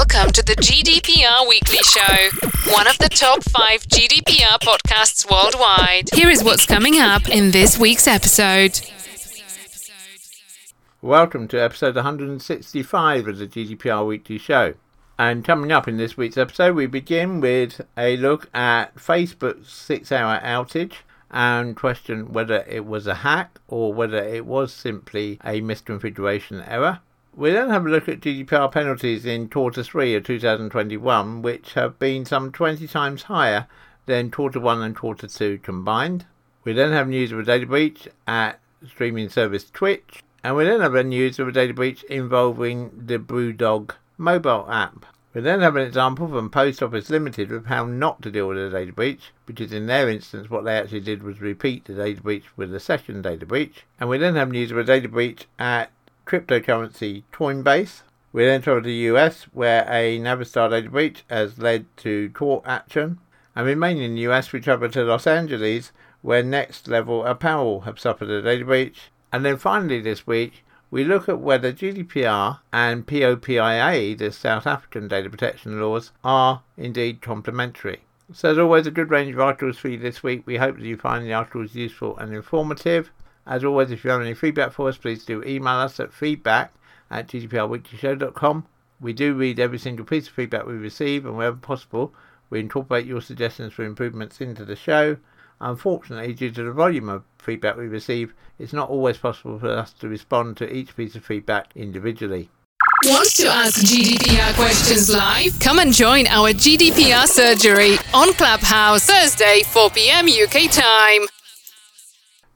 Welcome to the GDPR Weekly Show, one of the top five GDPR podcasts worldwide. Here is what's coming up in this week's episode. Welcome to episode 165 of the GDPR Weekly Show. And coming up in this week's episode, we begin with a look at Facebook's six hour outage and question whether it was a hack or whether it was simply a misconfiguration error. We then have a look at GDPR penalties in Quarter 3 of 2021, which have been some 20 times higher than Quarter 1 and Quarter 2 combined. We then have news of a data breach at streaming service Twitch, and we then have a news of a data breach involving the Brewdog mobile app. We then have an example from Post Office Limited of how not to deal with a data breach, because in their instance what they actually did was repeat the data breach with a second data breach. And we then have news of a data breach at cryptocurrency Coinbase. We then travel to the US, where a Navistar data breach has led to court action. And remaining in the US, we travel to Los Angeles, where Next Level Apparel have suffered a data breach. And then finally this week, we look at whether GDPR and POPIA, the South African data protection laws, are indeed complementary. So, as always, a good range of articles for you this week. We hope that you find the articles useful and informative. As always, if you have any feedback for us, please do email us at feedback at gdprweeklyshow.com. We do read every single piece of feedback we receive, and wherever possible, we incorporate your suggestions for improvements into the show. Unfortunately, due to the volume of feedback we receive, it's not always possible for us to respond to each piece of feedback individually. Want to ask GDPR questions live? Come and join our GDPR surgery on Clubhouse Thursday, 4 p.m. UK time.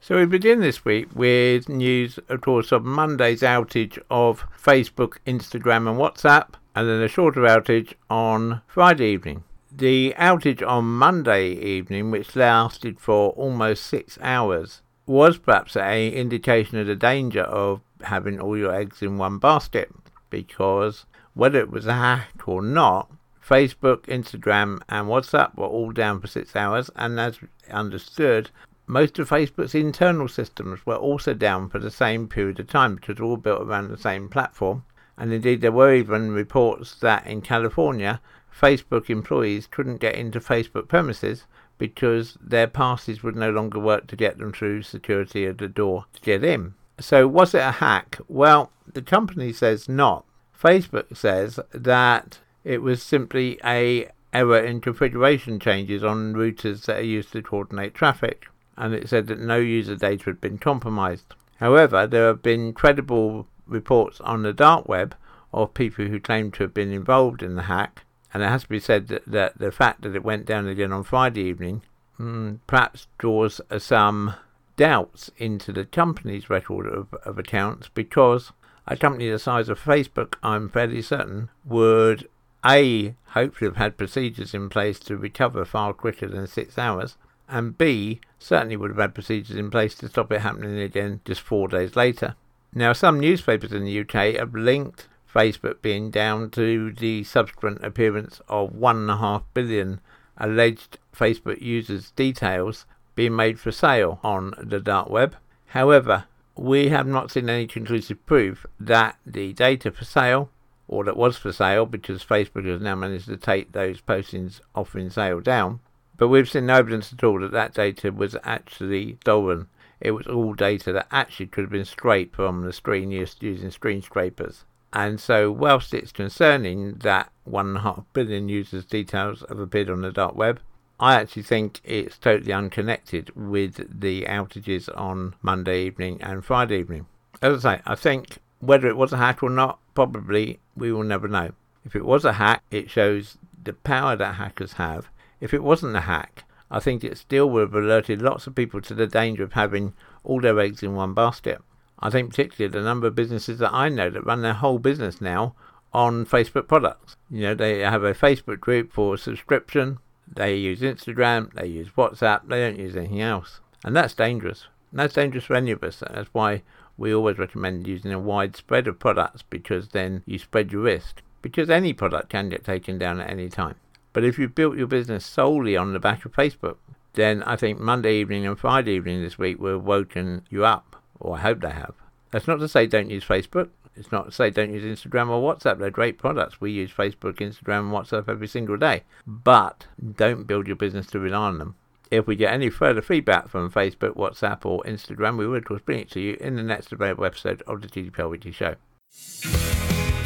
So we begin this week with news, of course, of Monday's outage of Facebook, Instagram, and WhatsApp, and then a shorter outage on Friday evening. The outage on Monday evening, which lasted for almost six hours, was perhaps a indication of the danger of having all your eggs in one basket, because whether it was a hack or not, Facebook, Instagram, and WhatsApp were all down for six hours, and as understood, most of Facebook's internal systems were also down for the same period of time because they're all built around the same platform. And indeed, there were even reports that in California, Facebook employees couldn't get into Facebook premises because their passes would no longer work to get them through security at the door to get in. So, was it a hack? Well, the company says not. Facebook says that it was simply a error in configuration changes on routers that are used to coordinate traffic and it said that no user data had been compromised. However, there have been credible reports on the dark web of people who claim to have been involved in the hack, and it has to be said that, that the fact that it went down again on Friday evening mm, perhaps draws uh, some doubts into the company's record of, of accounts because a company the size of Facebook, I'm fairly certain, would A, hopefully have had procedures in place to recover far quicker than six hours, and B, certainly would have had procedures in place to stop it happening again just four days later. Now, some newspapers in the UK have linked Facebook being down to the subsequent appearance of 1.5 billion alleged Facebook users' details being made for sale on the dark web. However, we have not seen any conclusive proof that the data for sale, or that was for sale, because Facebook has now managed to take those postings offering sale down, but we've seen no evidence at all that that data was actually stolen. It was all data that actually could have been scraped from the screen using screen scrapers. And so, whilst it's concerning that 1.5 billion users' details have appeared on the dark web, I actually think it's totally unconnected with the outages on Monday evening and Friday evening. As I say, I think whether it was a hack or not, probably we will never know. If it was a hack, it shows the power that hackers have if it wasn't a hack, I think it still would have alerted lots of people to the danger of having all their eggs in one basket. I think particularly the number of businesses that I know that run their whole business now on Facebook products. You know, they have a Facebook group for subscription, they use Instagram, they use WhatsApp, they don't use anything else. And that's dangerous. And that's dangerous for any of us. That's why we always recommend using a wide spread of products because then you spread your risk. Because any product can get taken down at any time. But if you built your business solely on the back of Facebook, then I think Monday evening and Friday evening this week will have woken you up, or I hope they have. That's not to say don't use Facebook. It's not to say don't use Instagram or WhatsApp. They're great products. We use Facebook, Instagram, and WhatsApp every single day. But don't build your business to rely on them. If we get any further feedback from Facebook, WhatsApp, or Instagram, we will of course bring it to you in the next available episode of the GDPR Weekly Show.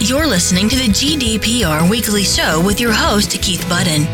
You're listening to the GDPR Weekly Show with your host, Keith Budden.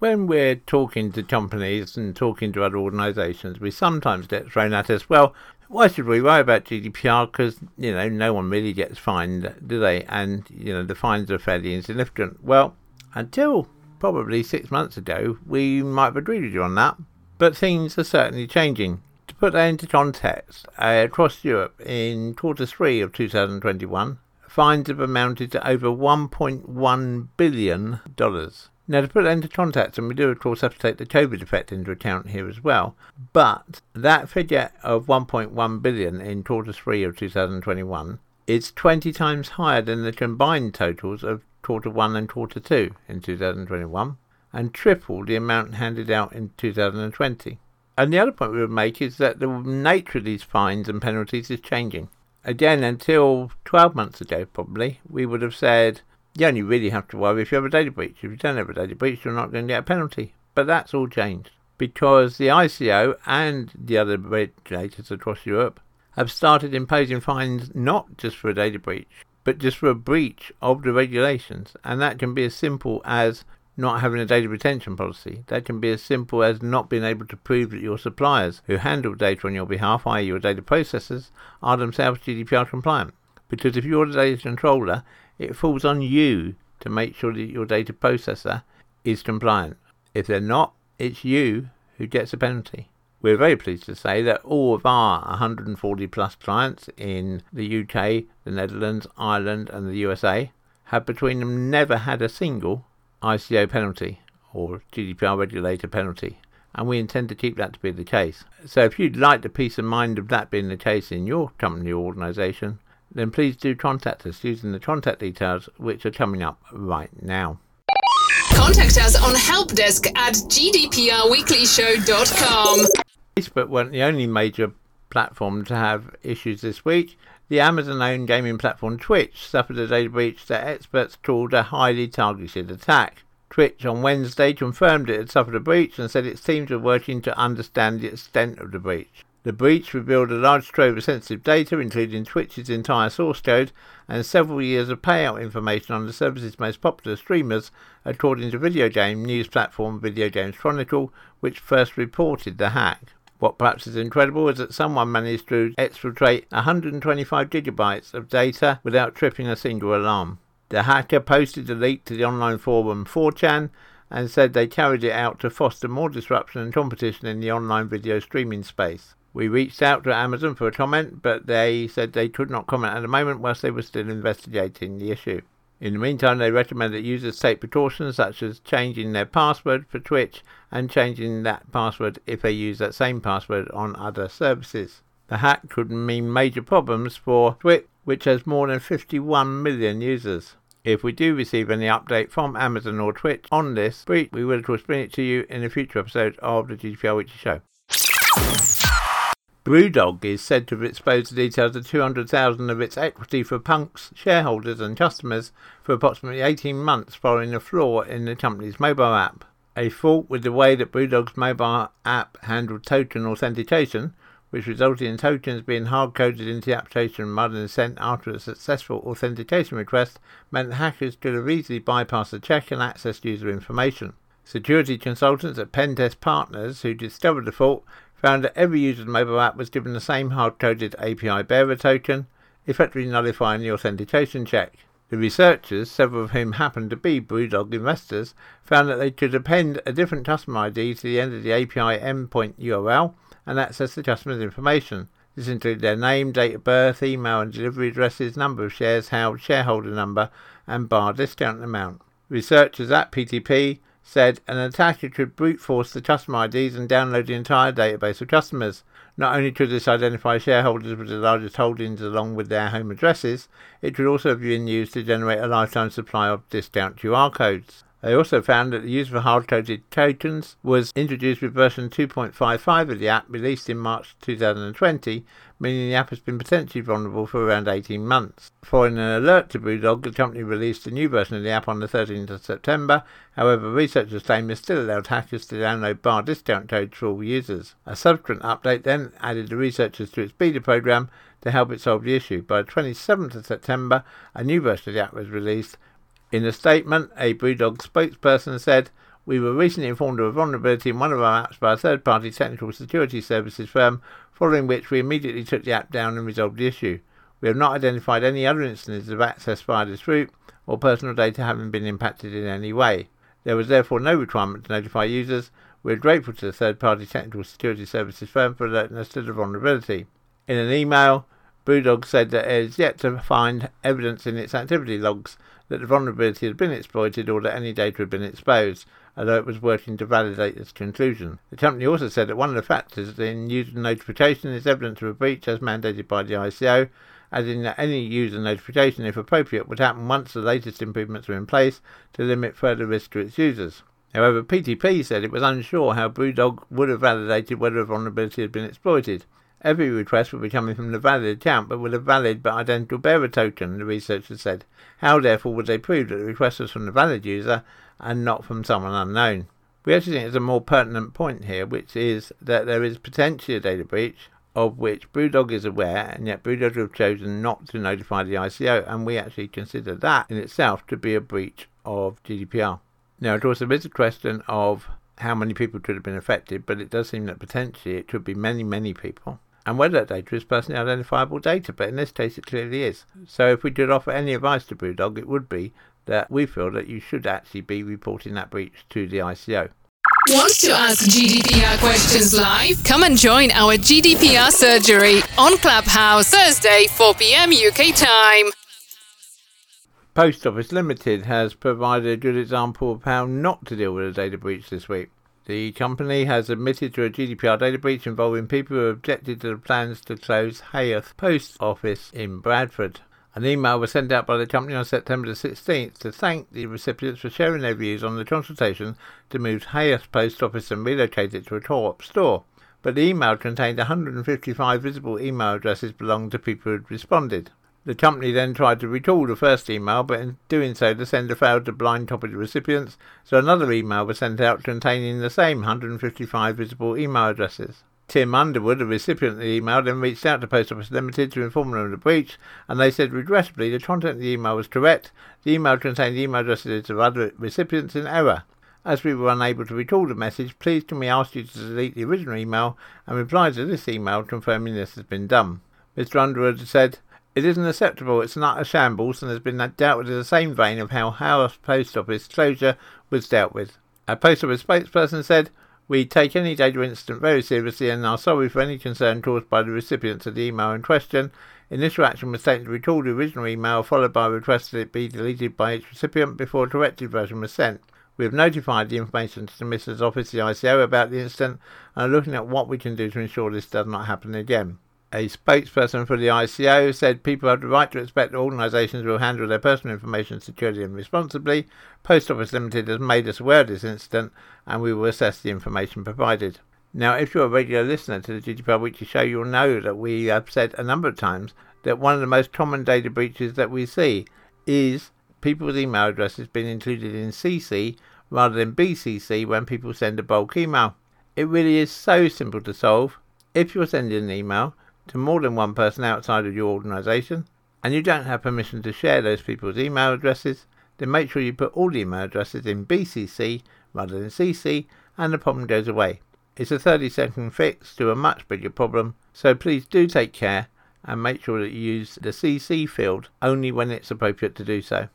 When we're talking to companies and talking to other organisations, we sometimes get thrown at us, well, why should we worry about GDPR? Because, you know, no one really gets fined, do they? And, you know, the fines are fairly insignificant. Well, until probably six months ago, we might have agreed with you on that. But things are certainly changing. Put that into context, uh, across Europe in quarter three of 2021, fines have amounted to over $1.1 billion. Now, to put that into context, and we do, of course, have to take the COVID effect into account here as well, but that figure of 1.1 billion in quarter three of 2021 is 20 times higher than the combined totals of quarter one and quarter two in 2021, and triple the amount handed out in 2020. And the other point we would make is that the nature of these fines and penalties is changing. Again, until 12 months ago, probably, we would have said you only really have to worry if you have a data breach. If you don't have a data breach, you're not going to get a penalty. But that's all changed because the ICO and the other regulators across Europe have started imposing fines not just for a data breach, but just for a breach of the regulations. And that can be as simple as not having a data retention policy. That can be as simple as not being able to prove that your suppliers who handle data on your behalf, i.e., your data processors, are themselves GDPR compliant. Because if you're the data controller, it falls on you to make sure that your data processor is compliant. If they're not, it's you who gets a penalty. We're very pleased to say that all of our 140 plus clients in the UK, the Netherlands, Ireland, and the USA have between them never had a single ICO penalty or GDPR regulator penalty. And we intend to keep that to be the case. So if you'd like the peace of mind of that being the case in your company or organisation, then please do contact us using the contact details which are coming up right now. Contact us on helpdesk at gdprweeklyshow.com. Facebook weren't the only major platform to have issues this week. The Amazon owned gaming platform Twitch suffered a data breach that experts called a highly targeted attack. Twitch on Wednesday confirmed it had suffered a breach and said its teams were working to understand the extent of the breach. The breach revealed a large trove of sensitive data, including Twitch's entire source code and several years of payout information on the service's most popular streamers, according to video game news platform Video Games Chronicle, which first reported the hack. What perhaps is incredible is that someone managed to exfiltrate 125 gigabytes of data without tripping a single alarm. The hacker posted the leak to the online forum 4chan and said they carried it out to foster more disruption and competition in the online video streaming space. We reached out to Amazon for a comment, but they said they could not comment at the moment whilst they were still investigating the issue. In the meantime, they recommend that users take precautions such as changing their password for Twitch and changing that password if they use that same password on other services. The hack could mean major problems for Twitch, which has more than 51 million users. If we do receive any update from Amazon or Twitch on this breach, we will of course bring it to you in a future episode of the GDPR Weekly Show. Brewdog is said to have exposed the details of 200,000 of its equity for Punks shareholders and customers for approximately 18 months following a flaw in the company's mobile app. A fault with the way that Brewdog's mobile app handled token authentication, which resulted in tokens being hard coded into the application rather than sent after a successful authentication request, meant hackers could have easily bypassed the check and accessed user information. Security consultants at Pentest Partners, who discovered the fault, found that every user's mobile app was given the same hard-coded API bearer token, effectively nullifying the authentication check. The researchers, several of whom happened to be Brewdog investors, found that they could append a different customer ID to the end of the API endpoint URL and access the customer's information. This included their name, date of birth, email and delivery addresses, number of shares held, shareholder number, and bar discount amount. Researchers at PTP said an attacker could brute force the customer IDs and download the entire database of customers. Not only could this identify shareholders with the largest holdings along with their home addresses, it could also have been used to generate a lifetime supply of discount QR codes. They also found that the use of hard-coded tokens was introduced with version 2.55 of the app released in March 2020, meaning the app has been potentially vulnerable for around 18 months. Following an alert to Brewdog, the company released a new version of the app on the 13th of September. However, researchers claim it still allowed hackers to download bar discount codes for all users. A subsequent update then added the researchers to its beta program to help it solve the issue. By the 27th of September, a new version of the app was released, in a statement, a Brewdog spokesperson said, We were recently informed of a vulnerability in one of our apps by a third party technical security services firm, following which we immediately took the app down and resolved the issue. We have not identified any other instances of access via this route or personal data having been impacted in any way. There was therefore no requirement to notify users. We are grateful to the third party technical security services firm for alerting us to the vulnerability. In an email, Brewdog said that it has yet to find evidence in its activity logs that the vulnerability had been exploited or that any data had been exposed, although it was working to validate this conclusion. The company also said that one of the factors in user notification is evidence of a breach as mandated by the ICO, adding that any user notification, if appropriate, would happen once the latest improvements were in place to limit further risk to its users. However, PTP said it was unsure how Brewdog would have validated whether a vulnerability had been exploited. Every request would be coming from the valid account, but with a valid but identical bearer token, the researcher said. How, therefore, would they prove that the request was from the valid user and not from someone unknown? We actually think there's a more pertinent point here, which is that there is potentially a data breach of which Brewdog is aware, and yet Brewdog have chosen not to notify the ICO, and we actually consider that in itself to be a breach of GDPR. Now, of course, there is a question of how many people could have been affected, but it does seem that potentially it could be many, many people and whether that data is personally identifiable data, but in this case it clearly is. So if we did offer any advice to Brewdog, it would be that we feel that you should actually be reporting that breach to the ICO. Want to ask GDPR questions live? Come and join our GDPR surgery on Clubhouse Thursday, 4 p.m. UK time. Post Office Limited has provided a good example of how not to deal with a data breach this week. The company has admitted to a GDPR data breach involving people who objected to the plans to close Haworth Post Office in Bradford. An email was sent out by the company on September the 16th to thank the recipients for sharing their views on the consultation to move Haworth Post Office and relocate it to a co-op store. But the email contained 155 visible email addresses belonging to people who had responded. The company then tried to recall the first email, but in doing so, the sender failed to blind copy the recipients, so another email was sent out containing the same 155 visible email addresses. Tim Underwood, the recipient of the email, then reached out to Post Office Limited to inform them of the breach, and they said regrettably the content of the email was correct. The email contained email addresses of other recipients in error. As we were unable to recall the message, please can we ask you to delete the original email and reply to this email confirming this has been done. Mr. Underwood said, it isn't acceptable. It's not a shambles and has been dealt with in the same vein of how Haworth Post Office closure was dealt with. A Post Office spokesperson said, We take any data incident very seriously and are sorry for any concern caused by the recipients of the email in question. Initial action was taken to recall the original email, followed by a request that it be deleted by each recipient before a corrected version was sent. We have notified the Information Commissioner's Office, the ICO, about the incident and are looking at what we can do to ensure this does not happen again. A spokesperson for the ICO said people have the right to expect organisations will handle their personal information securely and responsibly. Post Office Limited has made us aware of this incident and we will assess the information provided. Now, if you're a regular listener to the GDPR Weekly Show, you'll know that we have said a number of times that one of the most common data breaches that we see is people's email addresses being included in CC rather than BCC when people send a bulk email. It really is so simple to solve. If you're sending an email, to more than one person outside of your organisation, and you don't have permission to share those people's email addresses, then make sure you put all the email addresses in BCC rather than CC, and the problem goes away. It's a 30 second fix to a much bigger problem, so please do take care and make sure that you use the CC field only when it's appropriate to do so.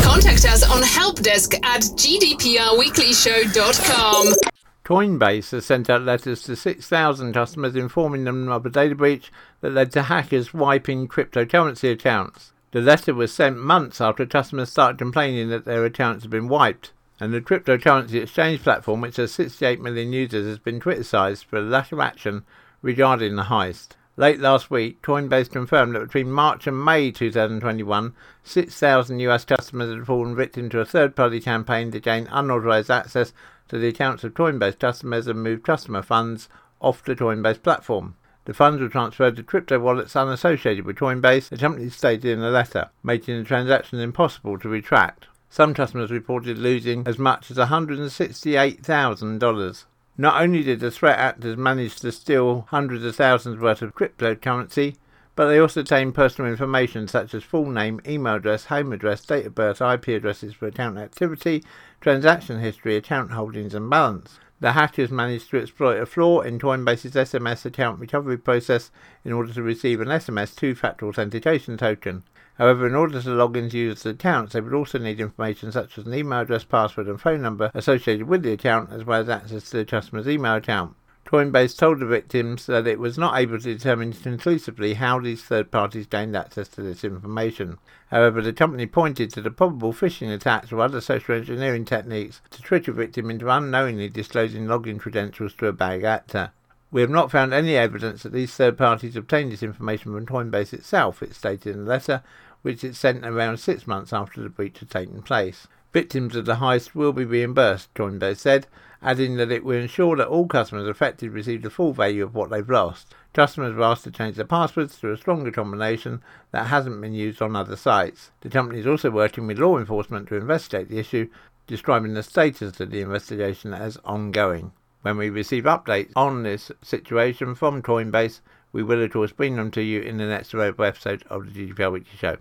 Contact us on helpdesk at gdprweeklyshow.com. Coinbase has sent out letters to 6,000 customers informing them of a data breach that led to hackers wiping cryptocurrency accounts. The letter was sent months after customers started complaining that their accounts had been wiped, and the cryptocurrency exchange platform, which has 68 million users, has been criticised for a lack of action regarding the heist. Late last week, Coinbase confirmed that between March and May 2021, 6,000 US customers had fallen victim to a third party campaign to gain unauthorized access to the accounts of Coinbase customers and move customer funds off the Coinbase platform. The funds were transferred to crypto wallets unassociated with Coinbase, the company stated in a letter, making the transaction impossible to retract. Some customers reported losing as much as $168,000. Not only did the threat actors manage to steal hundreds of thousands worth of cryptocurrency, but they also obtained personal information such as full name, email address, home address, date of birth, IP addresses for account activity, transaction history, account holdings, and balance. The hackers managed to exploit a flaw in Coinbase's SMS account recovery process in order to receive an SMS two factor authentication token. However, in order to log into users' accounts, they would also need information such as an email address, password, and phone number associated with the account, as well as access to the customer's email account. Coinbase told the victims that it was not able to determine conclusively how these third parties gained access to this information. However, the company pointed to the probable phishing attacks or other social engineering techniques to trick a victim into unknowingly disclosing login credentials to a bad actor. We have not found any evidence that these third parties obtained this information from Coinbase itself, it stated in a letter, which it sent around six months after the breach had taken place. Victims of the heist will be reimbursed, Coinbase said, adding that it will ensure that all customers affected receive the full value of what they've lost. Customers were asked to change their passwords to a stronger combination that hasn't been used on other sites. The company is also working with law enforcement to investigate the issue, describing the status of the investigation as ongoing. When we receive updates on this situation from Coinbase, we will of course bring them to you in the next available episode of the GDPR Weekly Show.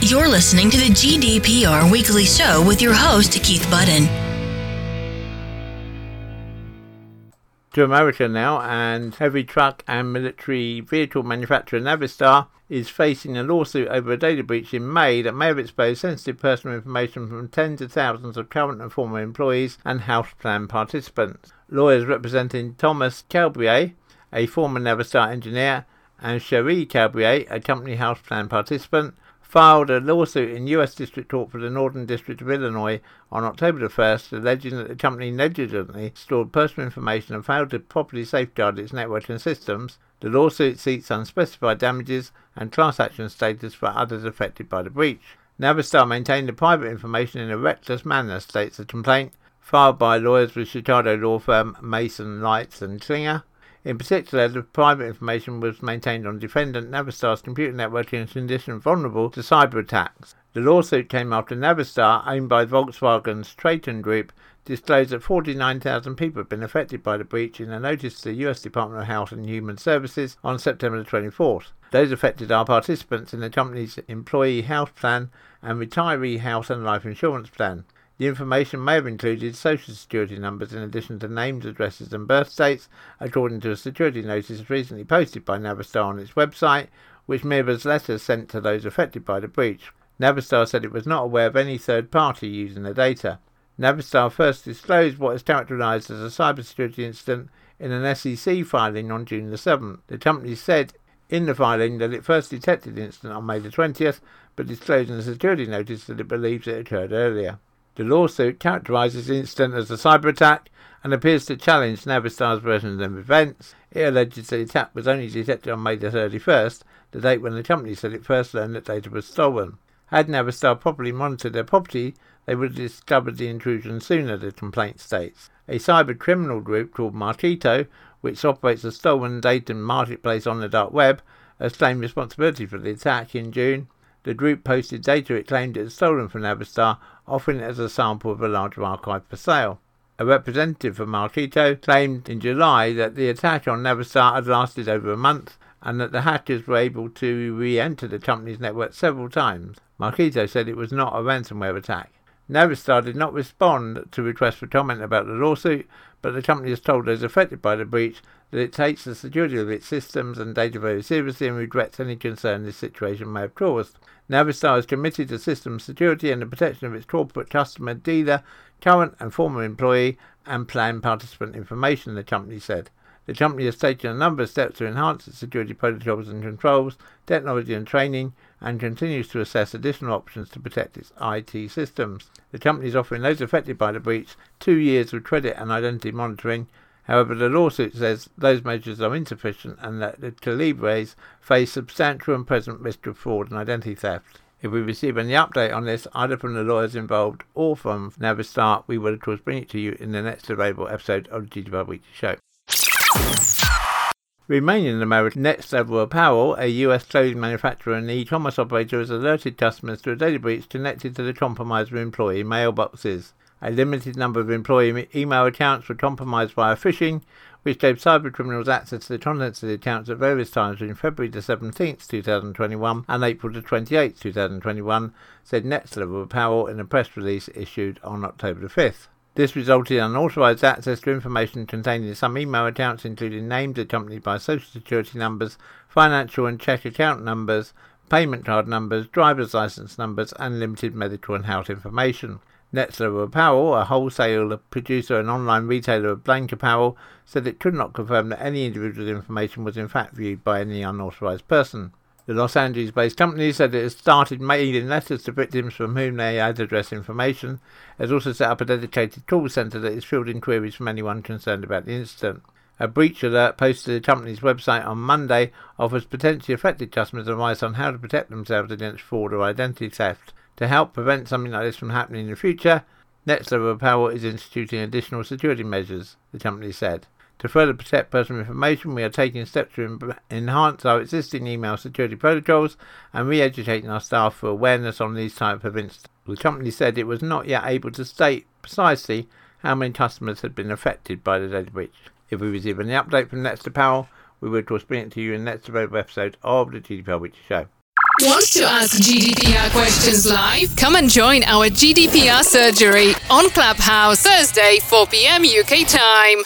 You're listening to the GDPR Weekly Show with your host, Keith Budden. To America now, and heavy truck and military vehicle manufacturer Navistar is facing a lawsuit over a data breach in May that may have exposed sensitive personal information from tens of thousands of current and former employees and house plan participants. Lawyers representing Thomas Calbrier, a former Navistar engineer, and Cherie Calbrier, a company house plan participant, filed a lawsuit in U.S. District Court for the Northern District of Illinois on October the 1st, alleging that the company negligently stored personal information and failed to properly safeguard its network and systems. The lawsuit seeks unspecified damages and class action status for others affected by the breach. Navistar maintained the private information in a reckless manner, states the complaint, filed by lawyers with Chicago law firm Mason Lietz and Klinger. In particular, the private information was maintained on defendant Navistar's computer network in a condition vulnerable to cyber attacks. The lawsuit came after Navistar, owned by Volkswagen's Traton Group, disclosed that 49,000 people had been affected by the breach in a notice to the US Department of Health and Human Services on September 24th. Those affected are participants in the company's employee health plan and retiree health and life insurance plan. The information may have included social security numbers in addition to names, addresses, and birth dates, according to a security notice recently posted by Navistar on its website, which mirrors letters sent to those affected by the breach. Navistar said it was not aware of any third party using the data. Navistar first disclosed what is characterized as a cybersecurity incident in an SEC filing on June the 7th. The company said in the filing that it first detected the incident on May the 20th, but disclosed in the security notice that it believes it occurred earlier. The lawsuit characterizes the incident as a cyber attack and appears to challenge Navistar's version of events. It alleges the attack was only detected on May the 31st, the date when the company said it first learned that data was stolen. Had Navistar properly monitored their property, they would have discovered the intrusion sooner, the complaint states. A cyber criminal group called Marketo, which operates a stolen data marketplace on the dark web, has claimed responsibility for the attack in June. The group posted data it claimed it had stolen from Navistar offering it as a sample of a larger archive for sale. A representative for Marketo claimed in July that the attack on Navistar had lasted over a month and that the hackers were able to re-enter the company's network several times. Marketo said it was not a ransomware attack. Navistar did not respond to requests for comment about the lawsuit, but the company has told those affected by the breach that it takes the security of its systems and data very seriously and regrets any concern this situation may have caused. Navistar is committed to system security and the protection of its corporate customer, dealer, current and former employee, and plan participant information, the company said. The company has taken a number of steps to enhance its security protocols and controls, technology and training, and continues to assess additional options to protect its IT systems. The company is offering those affected by the breach two years of credit and identity monitoring However, the lawsuit says those measures are insufficient and that the Telebres face substantial and present risk of fraud and identity theft. If we receive any update on this, either from the lawyers involved or from Navistar, we will of course bring it to you in the next available episode of the GDPR Weekly Show. Remaining in America, Next Level Apparel, a US clothing manufacturer and e-commerce operator, has alerted customers to a data breach connected to the compromised employee mailboxes. A limited number of employee email accounts were compromised via phishing, which gave cybercriminals access to the contents of the accounts at various times between February the 17th, 2021 and April the 28th, 2021, said Next Level Apparel in a press release issued on October the 5th. This resulted in unauthorized access to information contained in some email accounts, including names accompanied by social security numbers, financial and check account numbers, payment card numbers, driver's license numbers, and limited medical and health information. Next Level Apparel, a wholesaler, producer, and online retailer of blank apparel, said it could not confirm that any individual's information was in fact viewed by any unauthorized person. The Los Angeles based company said it has started mailing letters to victims from whom they had addressed information. It has also set up a dedicated call centre that is fielding queries from anyone concerned about the incident. A breach alert posted to the company's website on Monday offers potentially affected customers advice on how to protect themselves against fraud or identity theft. To help prevent something like this from happening in the future, Next Level Apparel is instituting additional security measures, the company said. To further protect personal information, we are taking steps to enhance our existing email security protocols and re-educating our staff for awareness on these types of incidents. The company said it was not yet able to state precisely how many customers had been affected by the data breach. If we receive any update from Next Apparel, we will of course bring it to you in the next available episode of the GDPR Show. Want to ask GDPR questions live? Come and join our GDPR surgery on Clubhouse Thursday, 4 p.m. UK time.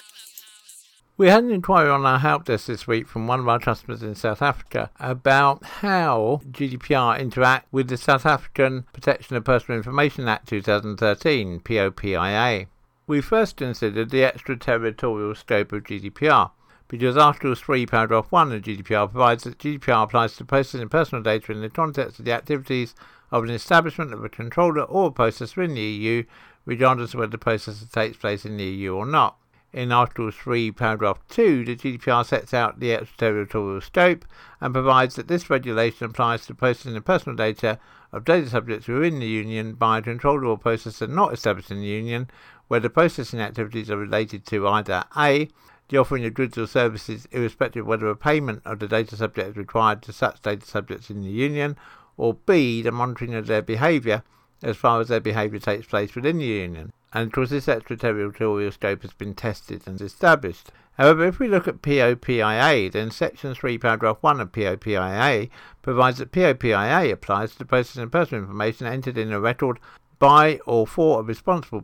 We had an inquiry on our help desk this week from one of our customers in South Africa about how GDPR interact with the South African Protection of Personal Information Act 2013, POPIA. We first considered the extraterritorial scope of GDPR because Article 3, Paragraph 1 of GDPR provides that GDPR applies to processing personal data in the context of the activities of an establishment of a controller or processor in the EU, regardless of whether the processor takes place in the EU or not. In Article 3, Paragraph 2, the GDPR sets out the extraterritorial scope and provides that this regulation applies to processing of personal data of data subjects within the Union by a controller or processor not established in the Union, where the processing activities are related to either A the offering of goods or services irrespective of whether a payment of the data subject is required to such data subjects in the Union, or B, the monitoring of their behaviour as far as their behaviour takes place within the Union. And of course, this extraterritorial scope has been tested and established. However, if we look at POPIA, then Section 3, Paragraph 1 of POPIA provides that POPIA applies to the processing of personal information entered in a record by or for a responsible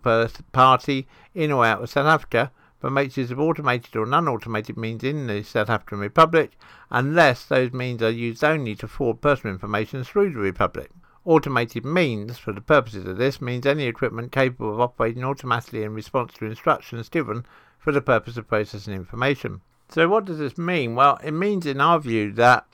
party in or out of South Africa but makes use of automated or non-automated means in the South African Republic unless those means are used only to forward personal information through the Republic. Automated means, for the purposes of this, means any equipment capable of operating automatically in response to instructions given for the purpose of processing information. So what does this mean? Well, it means in our view that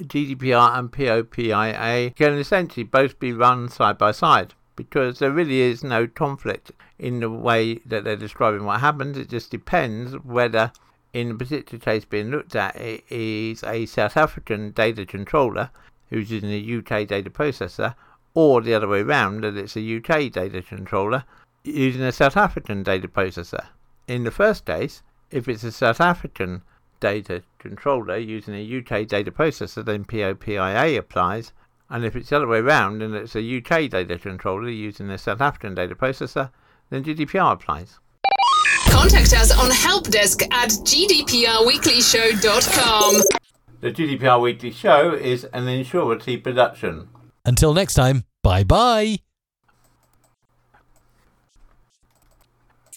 GDPR and POPIA can essentially both be run side by side because there really is no conflict in the way that they're describing what happens. It just depends whether, in the particular case being looked at, it is a South African data controller who's using a UK data processor, or the other way around, that it's a UK data controller using a South African data processor. In the first case, if it's a South African data controller using a UK data processor, then POPIA applies, and if it's the other way around and it's a UK data controller using a South African data processor, then GDPR applies. Contact us on helpdesk at gdprweeklyshow.com. The GDPR Weekly Show is an Insurity production. Until next time, bye bye.